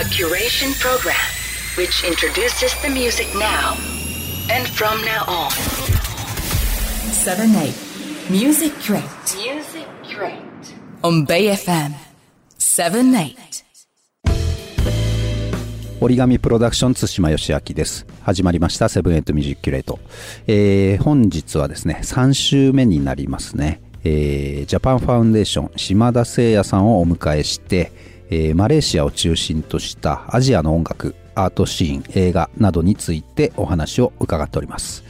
A curation program which introduces the music now and from now on. 7 8 Music Curate Music Curate. on Bay FM 7 8折り紙プロダクション津島義明です。始まりました Seven Eight Music Curate。えー、本日はですね、3週目になりますね。えー、 Japan Foundation 島田誠也さんをお迎えして、えーマレーシアを中心としたアジアの音楽、アートシーン、映画などについてお話を伺っております。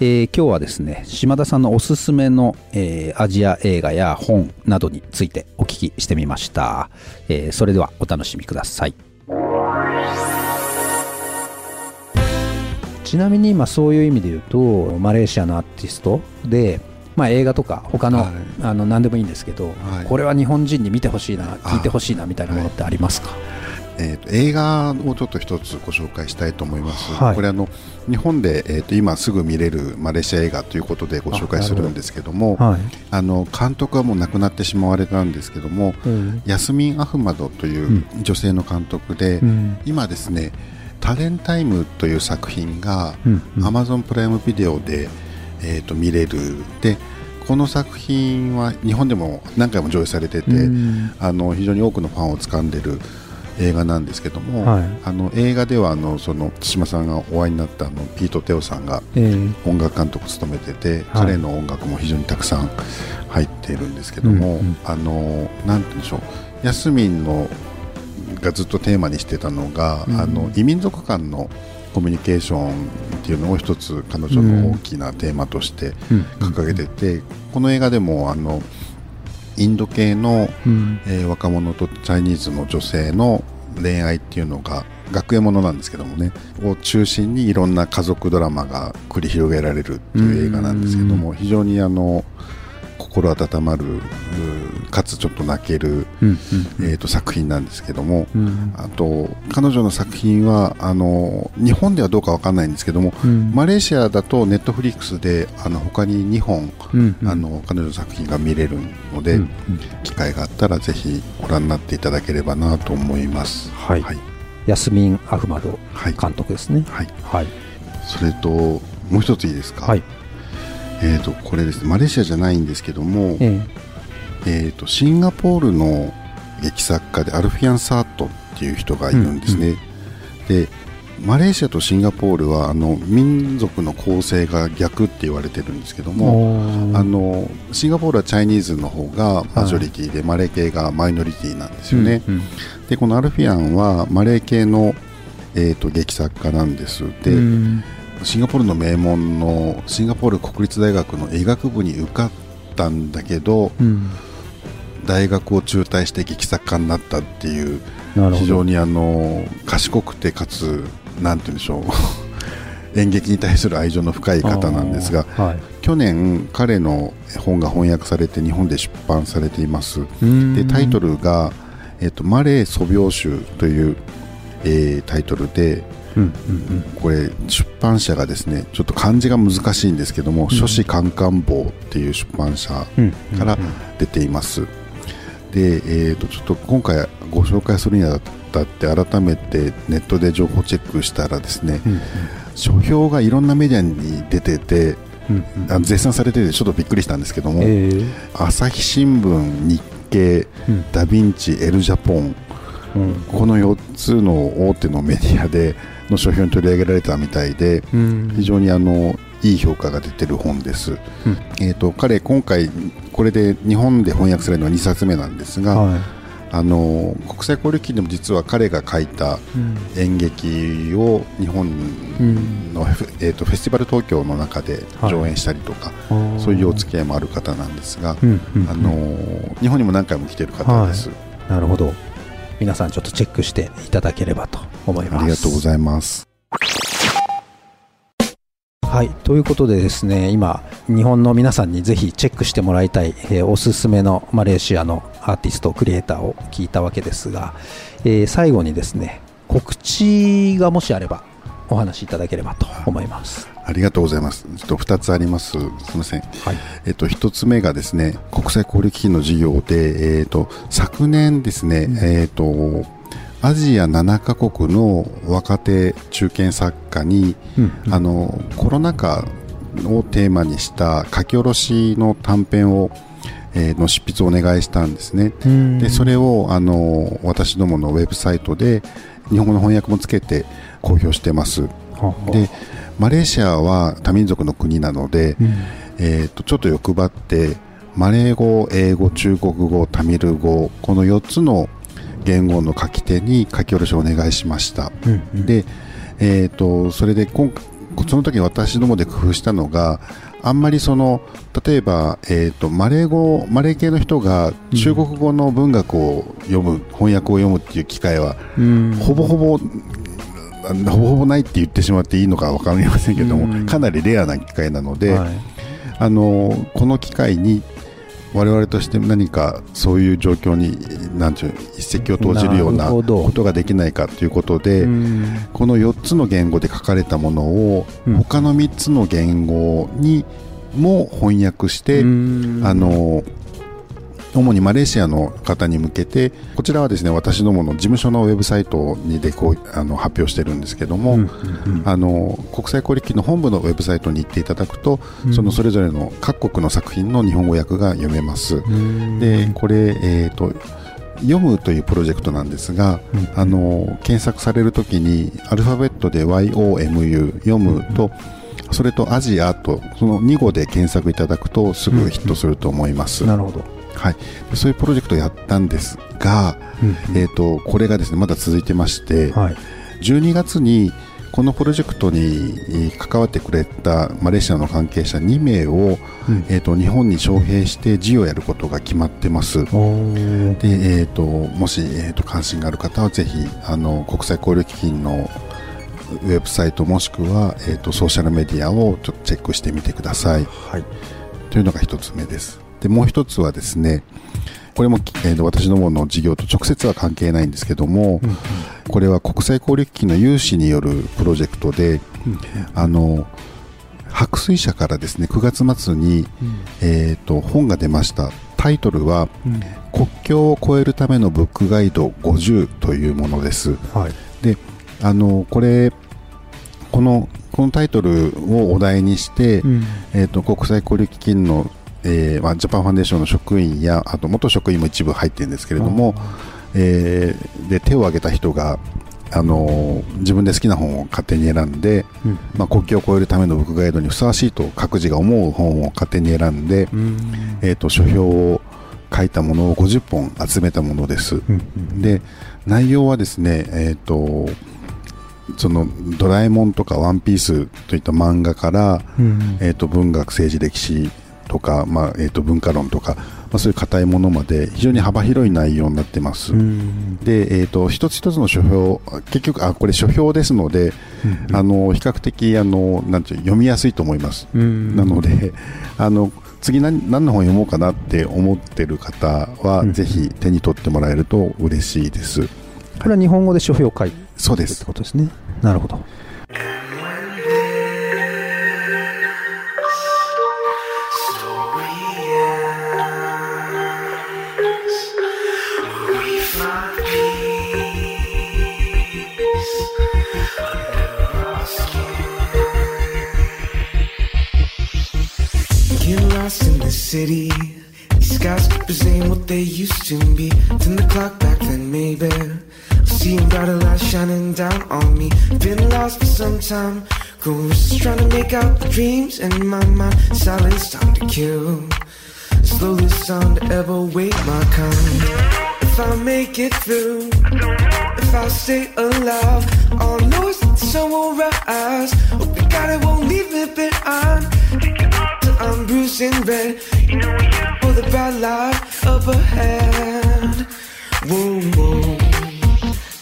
えー今日はですね、島田さんのおすすめの、えーアジア映画や本などについてお聞きしてみました。えーそれではお楽しみください。ちなみに今そういう意味で言うとマレーシアのアーティストで、まあ、映画とか他の,、はい。あの何でもいいんですけど、はい。これは日本人に見てほしいな聞いてほしいなみたいなものってありますか、えーと映画をちょっと一つご紹介したいと思います、はい。これあの日本で、えー、と今すぐ見れるマレーシア映画ということでご紹介するんですけどもはい。あの監督はもう亡くなってしまわれたんですけども、うん。ヤスミン・アフマドという女性の監督で、うん。今ですね「タレンタイム」という作品がうん。うん。Amazon プライムビデオで、えー、と見れる。でこの作品は日本でも何回も上映されてて、うん。あの非常に多くのファンを掴んでる映画なんですけども、はい。あの映画ではあのその対馬さんがお会いになったあのピート・テオさんがえー音楽監督を務めてて、はい。彼の音楽も非常にたくさん入っているんですけども、うんうん。あのなんて言うんでしょうヤスミンのがずっとテーマにしてたのが、うん。あの異民族間のコミュニケーションっていうのを一つ彼女の大きなテーマとしてうん。掲げてて、この映画でもあのインド系の、うん。えー若者とチャイニーズの女性の恋愛っていうのが学園ものなんですけどもねを中心にいろんな家族ドラマが繰り広げられるっていう映画なんですけども非常にあの心温まるかつちょっと泣ける、うんえー、と作品なんですけども、うん。あと彼女の作品はあの日本ではどうかわかんないんですけども、うん。マレーシアだとネットフリックスであの他に2本、うんあの彼女の作品が見れるので、うん機会があったらぜひご覧になっていただければなと思います。はい。はい、ヤスミン・アフマドはい。監督ですね。はい。はい。それともう一ついいですか、はいえー、とこれですねマレーシアじゃないんですけども、ええ。ー、とシンガポールの劇作家でアルフィアン・サートっていう人がいるんですね、でマレーシアとシンガポールはあの民族の構成が逆って言われてるんですけどえも、あのシンガポールはチャイニーズの方がマジョリティで、マレー系がマイノリティなんですよね、うん。でこのアルフィアンはマレー系の、えー、と劇作家なんです。で、うんシンガポールの名門のシンガポール国立大学の医学部に受かったんだけどうん。大学を中退して劇作家になったっていう非常にあの賢くてかつなんて言うんでしょう。演劇に対する愛情の深い方なんですがはい。去年彼の本が翻訳されて日本で出版されています。うん。でタイトルが、えっとマレー素描集という、えータイトルでこれ出版社がですねちょっと漢字が難しいんですけども、書士カンカン坊っていう出版社うんから出ています、で、えー、とちょっと今回ご紹介するにあたって改めてネットで情報チェックしたらですね、うん書評がいろんなメディアに出ててうんうん。あ絶賛されててちょっとびっくりしたんですけども、ええ。朝日新聞日経うん。ダ・ヴィンチエル・ジャポンうん。この4つの大手のメディアでの書評に取り上げられたみたいでうん。非常にあのいい評価が出てる本です、うん。えー、と彼今回これで日本で翻訳されるのは2冊目なんですが、はあの国際交流記でも実は彼が書いた演劇を日本の、えー、とフェスティバル東京の中で上演したりとか、そういうお付き合いもある方なんですが、あの日本にも何回も来てる方です、なるほど皆さんちょっとチェックしていただければと思います。ありがとうございます。はい。ということでですね今日本の皆さんにぜひチェックしてもらいたい、えーおすすめのマレーシアのアーティストクリエイターを聞いたわけですが、えー最後にですね告知がもしあればお話しいただければと思いますありがとうございます。ちょっと2つあります。すみません。はいえっと、1つ目がですね、国際交流基金の事業で、えっと、昨年ですね、えっと、アジア7カ国の若手中堅作家に、あのコロナ禍をテーマにした書き下ろしの短編を、えーの執筆をお願いしたんですね。でそれをあの私どものウェブサイトで日本語の翻訳もつけて公表してます。でマレーシアは多民族の国なので、えー、とちょっと欲張ってマレー語、英語、中国語、タミル語この4つの言語の書き手に書き下ろしをお願いしました。で、えー、とそれで今その時私どもで工夫したのがあんまりその例えば、えー、とマレー語マレー系の人が中国語の文学を読む、翻訳を読むっていう機会は、ほぼほぼほぼほぼないって言ってしまっていいのか分かりませんけども、かなりレアな機会なので、はい。あのこの機会に我々として何かそういう状況になんていう一石を投じるようなことができないかということで、うん。この4つの言語で書かれたものをうん。他の3つの言語にも翻訳して、うん。あの主にマレーシアの方に向けてこちらはですね私どもの事務所のウェブサイトにでこうあの発表してるんですけども、あの国際交流機の本部のウェブサイトに行っていただくと、そのそれぞれの各国の作品の日本語訳が読めます。でこれ、えー、と読むというプロジェクトなんですが、あの検索されるときにアルファベットで YOMU 読むと、それとアジアとその2語で検索いただくとすぐヒットすると思います。なるほど。はい、でそういうプロジェクトをやったんですが、えー、とこれがですねまだ続いてまして、はい。12月にこのプロジェクトにえー関わってくれたマレーシアの関係者2名を、えー、と日本に招聘して事をやることが決まってます。で、えー、ともし、えー、と関心がある方はぜひあの国際交流基金のウェブサイトもしくは、えー、とソーシャルメディアをちょっとチェックしてみてください。はい。というのが一つ目です。でもう一つはですねこれも、えーと私どもの事業と直接は関係ないんですけども、これは国際交流基金の有志によるプロジェクトで、あの白水社からですね9月末に、えー、と本が出ました。タイトルは、国境を越えるためのブックガイド50というものです。はい。であのこれこのこのタイトルをお題にして、えー、と国際交流基金の、えーまあ、ジャパンファンデーションの職員やあと元職員も一部入ってるんですけれども、えーで手を挙げた人があのー自分で好きな本を勝手に選んで、まあ、国境を越えるためのブックガイドにふさわしいと各自が思う本を勝手に選んで、えー、と書評を書いたものを50本集めたものです。で内容はですね、えー、とそのドラえもんとかワンピースといった漫画から、えー、と文学政治歴史とか、まあえー、と文化論とか、まあ、そういう硬いものまで非常に幅広い内容になってます。で、えー、と一つ一つの書評結局あこれ書評ですので、あの比較的あのなんていう読みやすいと思います。なのであの次何何の本読もうかなって思ってる方は、ぜひ手に取ってもらえると嬉しいです。これは日本語で書評会ってそうです。ことですね。なるほど。Lost in the city. These skyscrapers ain't what they used to be. Turn the clock back then, maybe. Seeing brighter light shining down on me. Been lost for some time. Ghosts trying to make out the dreams in my mind. Silence time to kill. Slowly sound to ever wait my kind. If I make it through, if I stay alive, all I know that the sun will rise. Hope God it won't leave me behind. I'm bruised and red for the bad life up ahead. Whoa, whoa.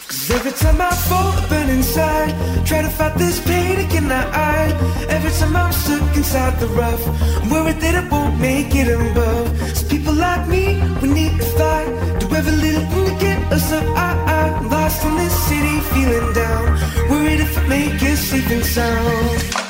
Cause every time I fall, I burn inside. Try to fight this pain again, I Every time I'm stuck inside the rough, I'm worried that I won't make it above. So people like me, we need to fight. Do every little thing to get us up. I, I'm lost in this city, feeling down. Worried if I make it safe and sound.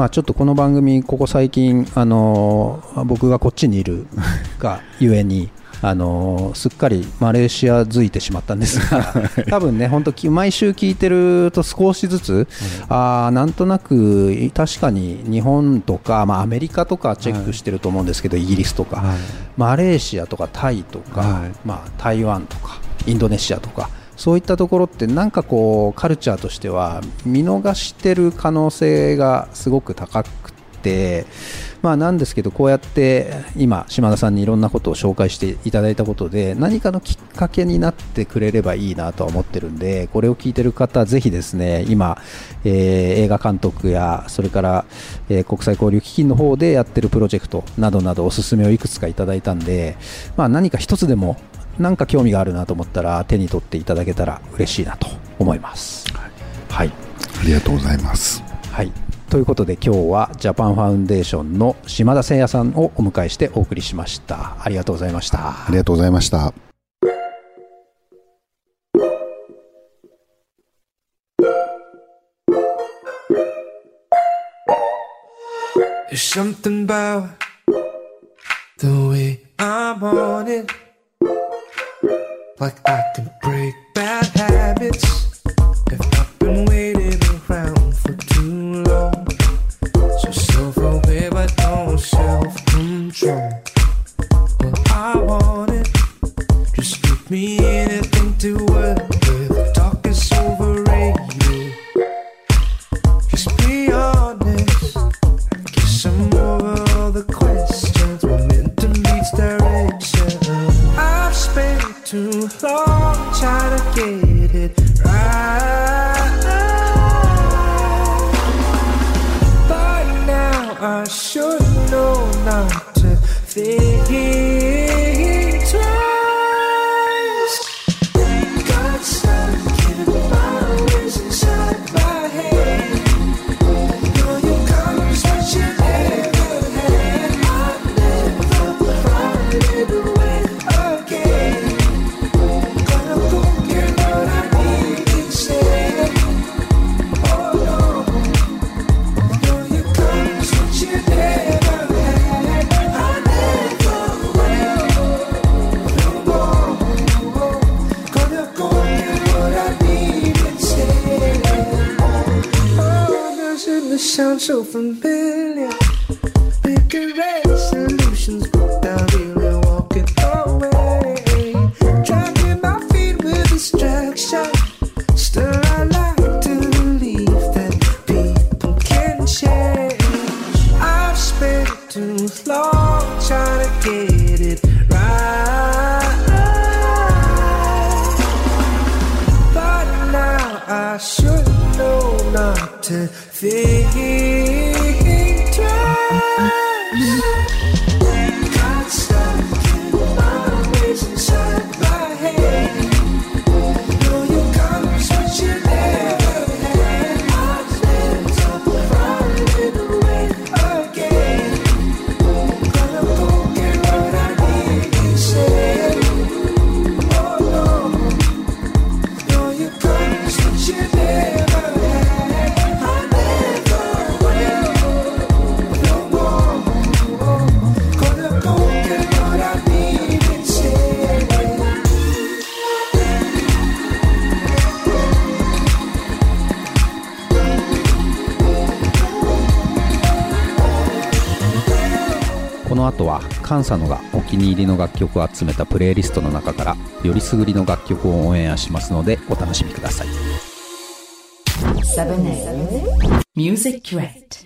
まあちょっとこの番組、ここ最近、あのー僕がこっちにいる がゆえに、あのーすっかりマレーシアづいてしまったんですが、多分ね、本当、き毎週聞いてると少しずつ、あーなんとなく、確かに日本とか、まあ、アメリカとかチェックしてると思うんですけど、イギリスとか、はい。マレーシアとかタイとか、はい。まあ、台湾とかインドネシアとかそういったところってなんかこうカルチャーとしては見逃してる可能性がすごく高くて、まあ、なんですけどこうやって今島田さんにいろんなことを紹介していただいたことで何かのきっかけになってくれればいいなとは思ってるんでこれを聞いてる方ぜひですね今、えー映画監督やそれから、えー国際交流基金の方でやってるプロジェクトなどなどおすすめをいくつかいただいたんで、まあ、何か一つでもなんか興味があるなと思ったら手に取っていただけたら嬉しいなと思います。はい、ありがとうございます。はいということで今日はジャパンファウンデーションの島田誠也さんをお迎えしてお送りしましたありがとうございましたありがとうございました。There's something about the way I want it. Like I can break sound so familiar. Cigarettes. To think twice. 後は監査のがお気に入りの楽曲を集めたプレイリストの中からよりすぐりの楽曲をオンエアしますのでお楽しみください。7A Music Crate